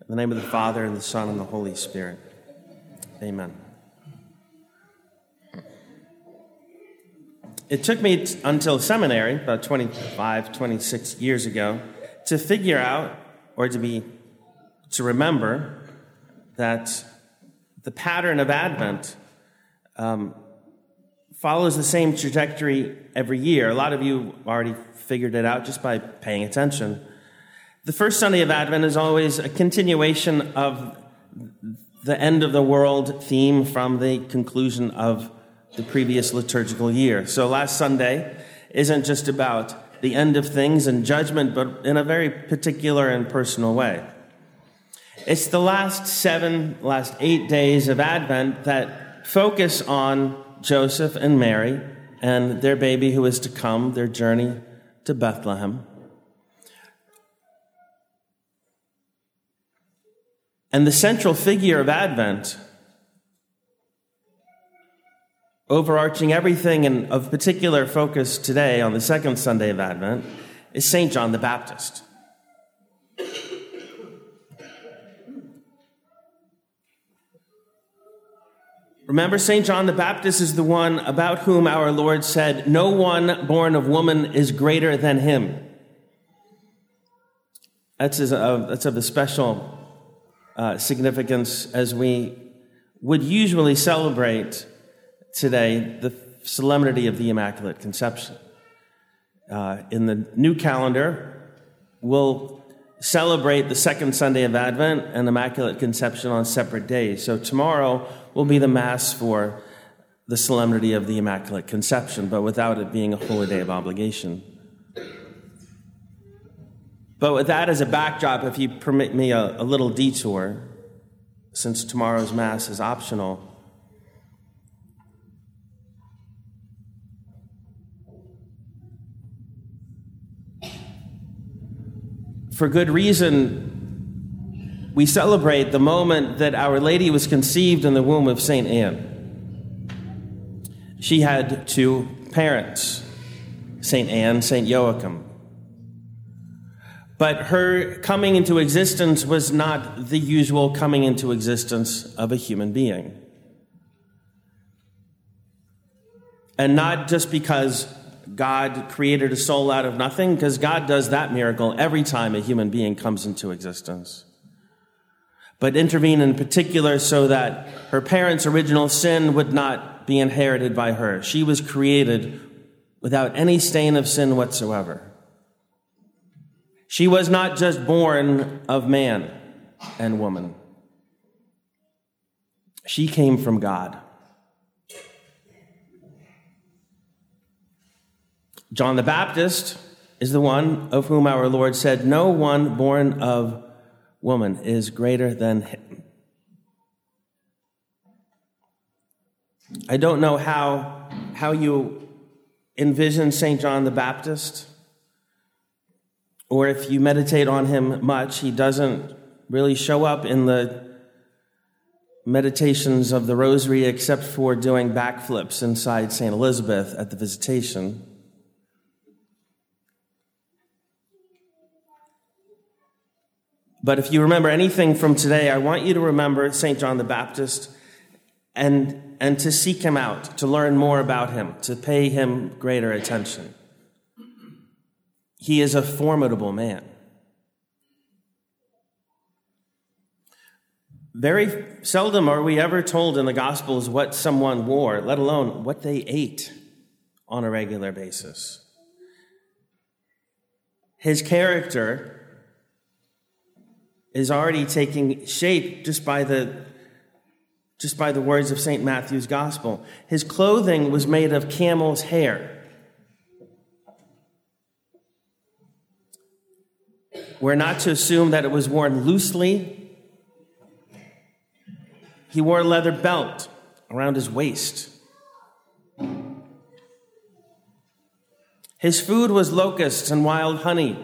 In the name of the Father, and the Son, and the Holy Spirit. Amen. It took me t- until seminary, about 25, 26 years ago, to figure out or to be to remember that the pattern of Advent um, follows the same trajectory every year. A lot of you already figured it out just by paying attention. The first Sunday of Advent is always a continuation of the end of the world theme from the conclusion of the previous liturgical year. So last Sunday isn't just about the end of things and judgment, but in a very particular and personal way. It's the last seven, last eight days of Advent that focus on Joseph and Mary and their baby who is to come, their journey to Bethlehem. And the central figure of Advent, overarching everything and of particular focus today on the second Sunday of Advent, is St. John the Baptist. Remember, St. John the Baptist is the one about whom our Lord said, No one born of woman is greater than him. That's, of, that's of a special uh, significance as we would usually celebrate today the solemnity of the Immaculate Conception. Uh, in the new calendar, we'll celebrate the second Sunday of Advent and Immaculate Conception on separate days. So tomorrow will be the Mass for the solemnity of the Immaculate Conception, but without it being a holy day of obligation. But with that as a backdrop, if you permit me a, a little detour, since tomorrow's Mass is optional, for good reason, we celebrate the moment that Our Lady was conceived in the womb of St. Anne. She had two parents, St. Anne, St. Joachim. But her coming into existence was not the usual coming into existence of a human being. And not just because God created a soul out of nothing, because God does that miracle every time a human being comes into existence. But intervene in particular so that her parents' original sin would not be inherited by her. She was created without any stain of sin whatsoever. She was not just born of man and woman, she came from God. John the Baptist is the one of whom our Lord said, No one born of woman is greater than him. I don't know how, how you envision St. John the Baptist or if you meditate on him much, he doesn't really show up in the meditations of the rosary except for doing backflips inside St. Elizabeth at the visitation. But if you remember anything from today, I want you to remember St. John the Baptist and, and to seek him out, to learn more about him, to pay him greater attention. He is a formidable man. Very seldom are we ever told in the Gospels what someone wore, let alone what they ate on a regular basis. His character is already taking shape just by the just by the words of St. Matthew's gospel. His clothing was made of camel's hair. We're not to assume that it was worn loosely. He wore a leather belt around his waist. His food was locusts and wild honey.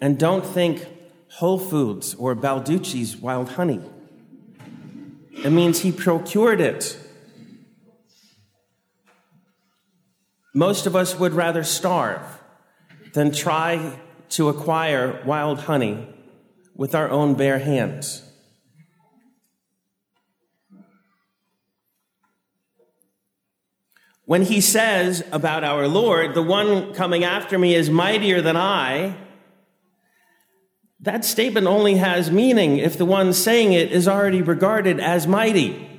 And don't think Whole Foods or Balducci's wild honey. It means he procured it. Most of us would rather starve than try to acquire wild honey with our own bare hands. When he says about our Lord, the one coming after me is mightier than I, that statement only has meaning if the one saying it is already regarded as mighty.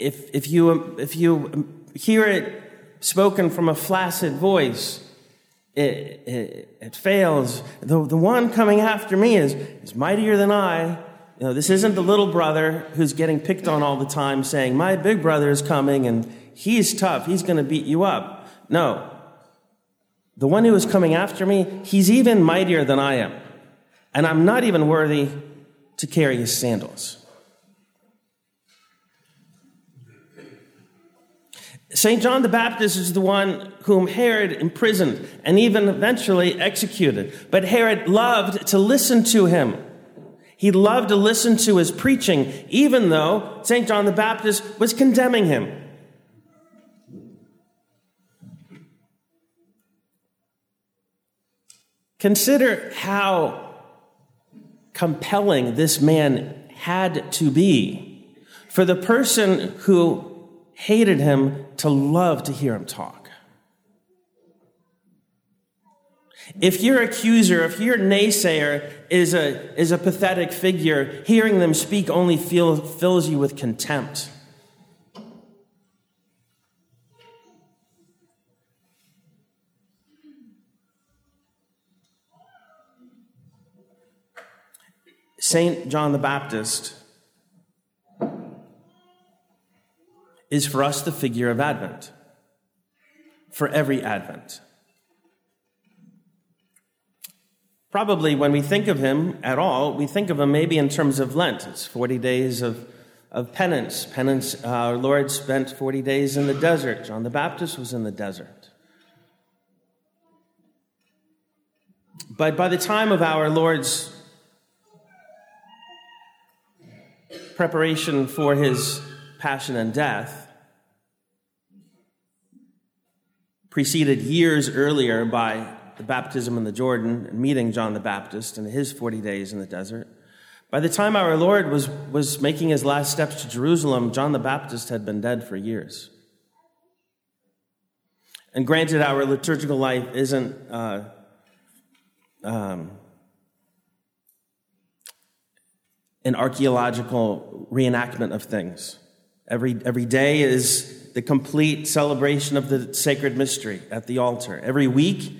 If, if, you, if you hear it spoken from a flaccid voice, it, it, it, fails. The, the one coming after me is, is mightier than I. You know, this isn't the little brother who's getting picked on all the time saying, My big brother is coming and he's tough. He's going to beat you up. No. The one who is coming after me, he's even mightier than I am. And I'm not even worthy to carry his sandals. St. John the Baptist is the one whom Herod imprisoned and even eventually executed. But Herod loved to listen to him. He loved to listen to his preaching, even though St. John the Baptist was condemning him. Consider how compelling this man had to be for the person who hated him to love to hear him talk. If your accuser, if your naysayer is a, is a pathetic figure, hearing them speak only feel, fills you with contempt. St. John the Baptist is for us the figure of Advent, for every Advent. Probably when we think of him at all, we think of him maybe in terms of Lent. It's 40 days of, of penance. Penance, uh, our Lord spent 40 days in the desert. John the Baptist was in the desert. But by the time of our Lord's preparation for his passion and death, preceded years earlier by the baptism in the Jordan and meeting John the Baptist and his 40 days in the desert. By the time our Lord was, was making his last steps to Jerusalem, John the Baptist had been dead for years. And granted, our liturgical life isn't uh, um, an archaeological reenactment of things. Every, every day is the complete celebration of the sacred mystery at the altar. Every week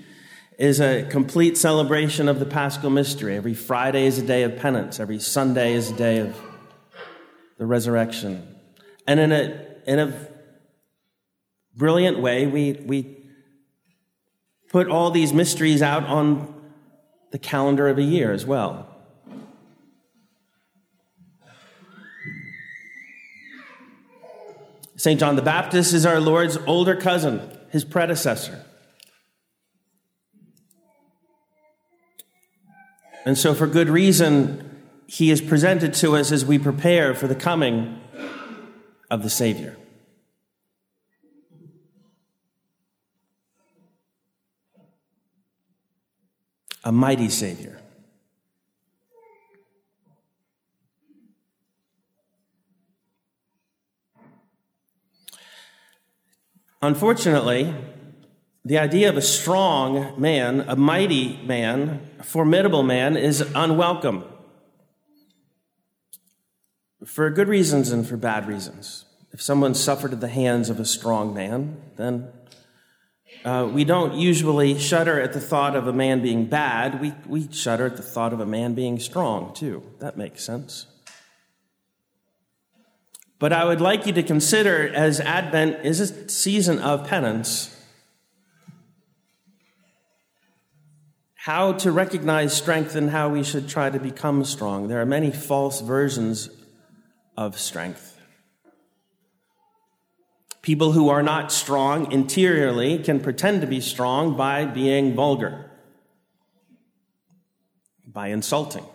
is a complete celebration of the paschal mystery. Every Friday is a day of penance. Every Sunday is a day of the resurrection. And in a, in a brilliant way, we, we put all these mysteries out on the calendar of a year as well. St. John the Baptist is our Lord's older cousin, his predecessor. And so, for good reason, he is presented to us as we prepare for the coming of the Savior. A mighty Savior. Unfortunately, the idea of a strong man, a mighty man, a formidable man is unwelcome for good reasons and for bad reasons. If someone suffered at the hands of a strong man, then uh, we don't usually shudder at the thought of a man being bad. We, we shudder at the thought of a man being strong, too. That makes sense. But I would like you to consider as Advent is a season of penance, how to recognize strength and how we should try to become strong. There are many false versions of strength. People who are not strong interiorly can pretend to be strong by being vulgar, by insulting.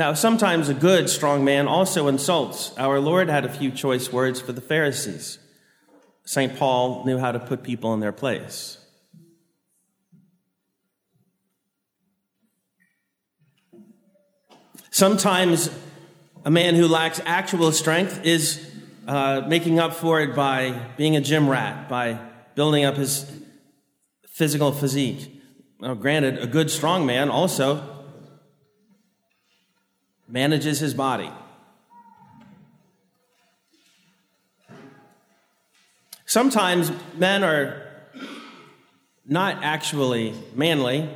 Now, sometimes a good, strong man also insults. Our Lord had a few choice words for the Pharisees. St. Paul knew how to put people in their place. Sometimes a man who lacks actual strength is uh, making up for it by being a gym rat, by building up his physical physique. Now, granted, a good, strong man also manages his body. Sometimes men are not actually manly,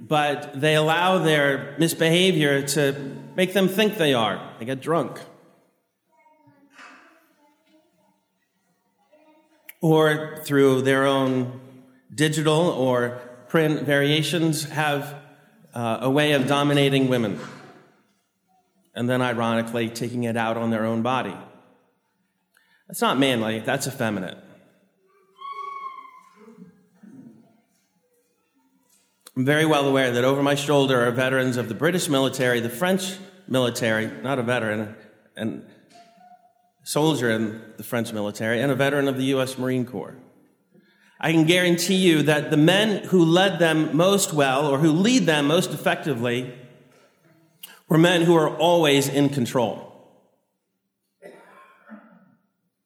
but they allow their misbehavior to make them think they are. They get drunk. Or through their own digital or print variations, have uh, a way of dominating women. And then, ironically, taking it out on their own body. That's not manly, that's effeminate. I'm very well aware that over my shoulder are veterans of the British military, the French military, not a veteran, and soldier in the French military, and a veteran of the U.S. Marine Corps. I can guarantee you that the men who led them most well or who lead them most effectively were men who are always in control,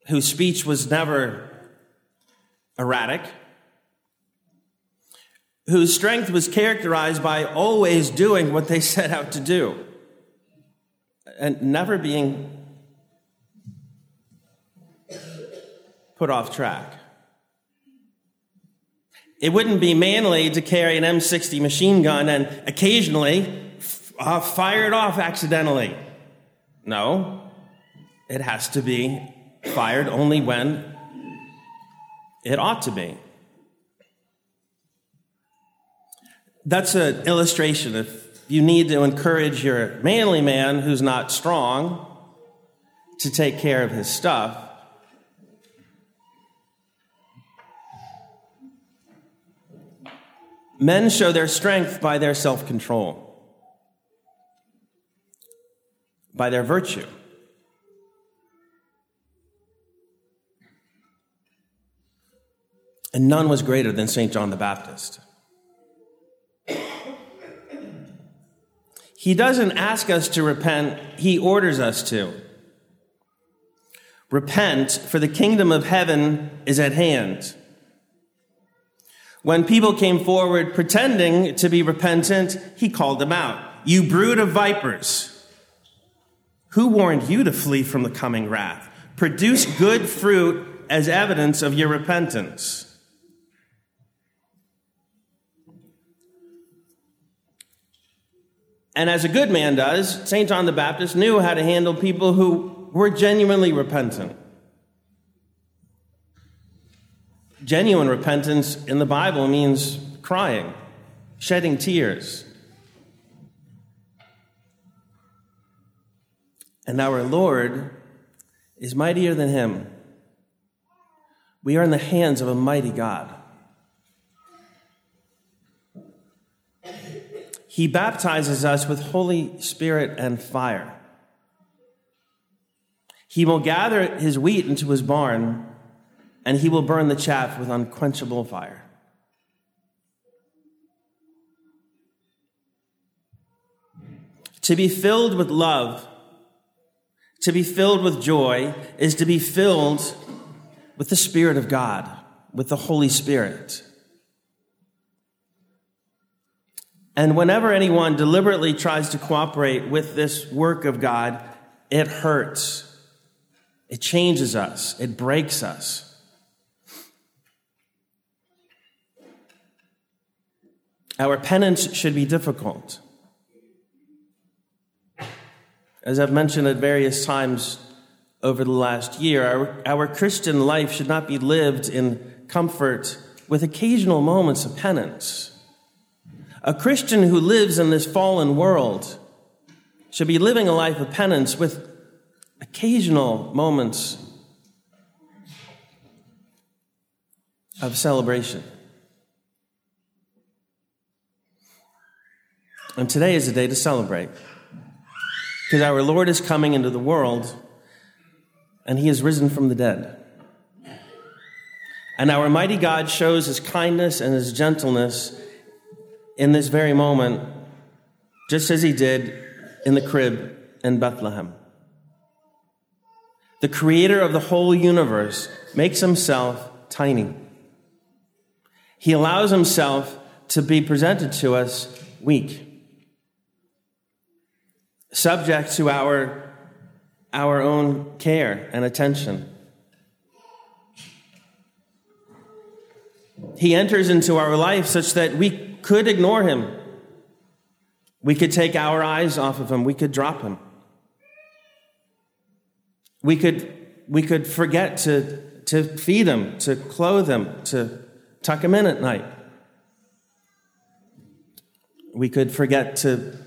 whose speech was never erratic, whose strength was characterized by always doing what they set out to do and never being put off track. It wouldn't be manly to carry an M60 machine gun and occasionally uh, fire it off accidentally. No, it has to be fired only when it ought to be. That's an illustration. If you need to encourage your manly man who's not strong to take care of his stuff, Men show their strength by their self control, by their virtue. And none was greater than St. John the Baptist. He doesn't ask us to repent, he orders us to. Repent, for the kingdom of heaven is at hand. When people came forward pretending to be repentant, he called them out. You brood of vipers. Who warned you to flee from the coming wrath? Produce good fruit as evidence of your repentance. And as a good man does, St. John the Baptist knew how to handle people who were genuinely repentant. Genuine repentance in the Bible means crying, shedding tears. And our Lord is mightier than him. We are in the hands of a mighty God. He baptizes us with Holy Spirit and fire. He will gather his wheat into his barn and he will burn the chaff with unquenchable fire. To be filled with love, to be filled with joy, is to be filled with the Spirit of God, with the Holy Spirit. And whenever anyone deliberately tries to cooperate with this work of God, it hurts. It changes us. It breaks us. Our penance should be difficult. As I've mentioned at various times over the last year, our, our Christian life should not be lived in comfort with occasional moments of penance. A Christian who lives in this fallen world should be living a life of penance with occasional moments of celebration. And today is a day to celebrate. Because our Lord is coming into the world and he is risen from the dead. And our mighty God shows his kindness and his gentleness in this very moment, just as he did in the crib in Bethlehem. The creator of the whole universe makes himself tiny. He allows himself to be presented to us weak, subject to our, our own care and attention. He enters into our life such that we could ignore him. We could take our eyes off of him. We could drop him. We could, we could forget to, to feed him, to clothe him, to tuck him in at night. We could forget to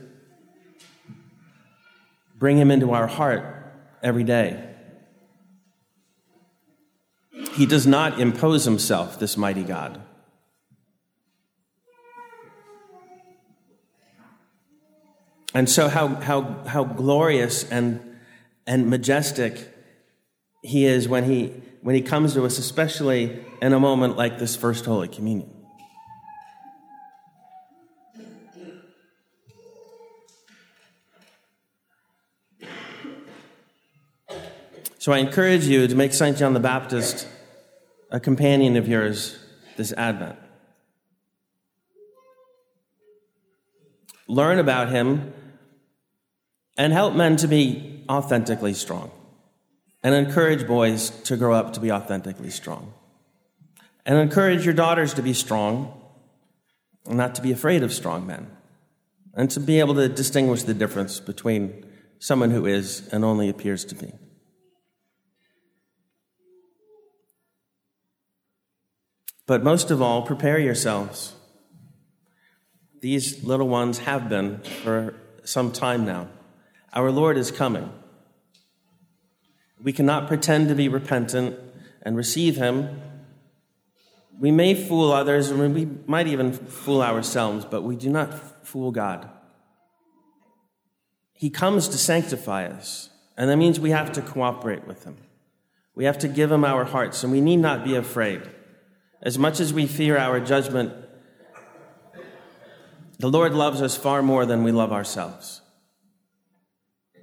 bring him into our heart every day. He does not impose himself, this mighty God. And so, how, how, how glorious and, and majestic he is when he, when he comes to us, especially in a moment like this First Holy Communion. So I encourage you to make St. John the Baptist a companion of yours this Advent. Learn about him and help men to be authentically strong. And encourage boys to grow up to be authentically strong. And encourage your daughters to be strong and not to be afraid of strong men. And to be able to distinguish the difference between someone who is and only appears to be. But most of all, prepare yourselves. These little ones have been for some time now. Our Lord is coming. We cannot pretend to be repentant and receive Him. We may fool others, and we might even fool ourselves, but we do not fool God. He comes to sanctify us, and that means we have to cooperate with Him. We have to give Him our hearts, and we need not be afraid. As much as we fear our judgment, the Lord loves us far more than we love ourselves.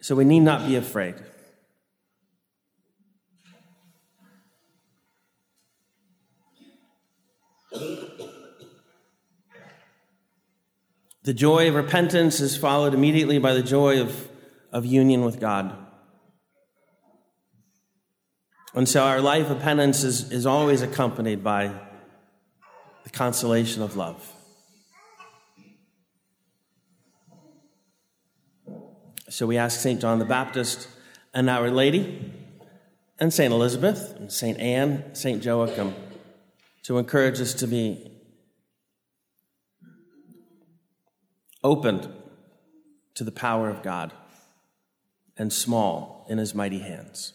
So we need not be afraid. The joy of repentance is followed immediately by the joy of, of union with God. And so our life of penance is, is always accompanied by the consolation of love. So we ask St. John the Baptist and Our Lady and St. Elizabeth and St. Anne, St. Joachim to encourage us to be opened to the power of God and small in his mighty hands.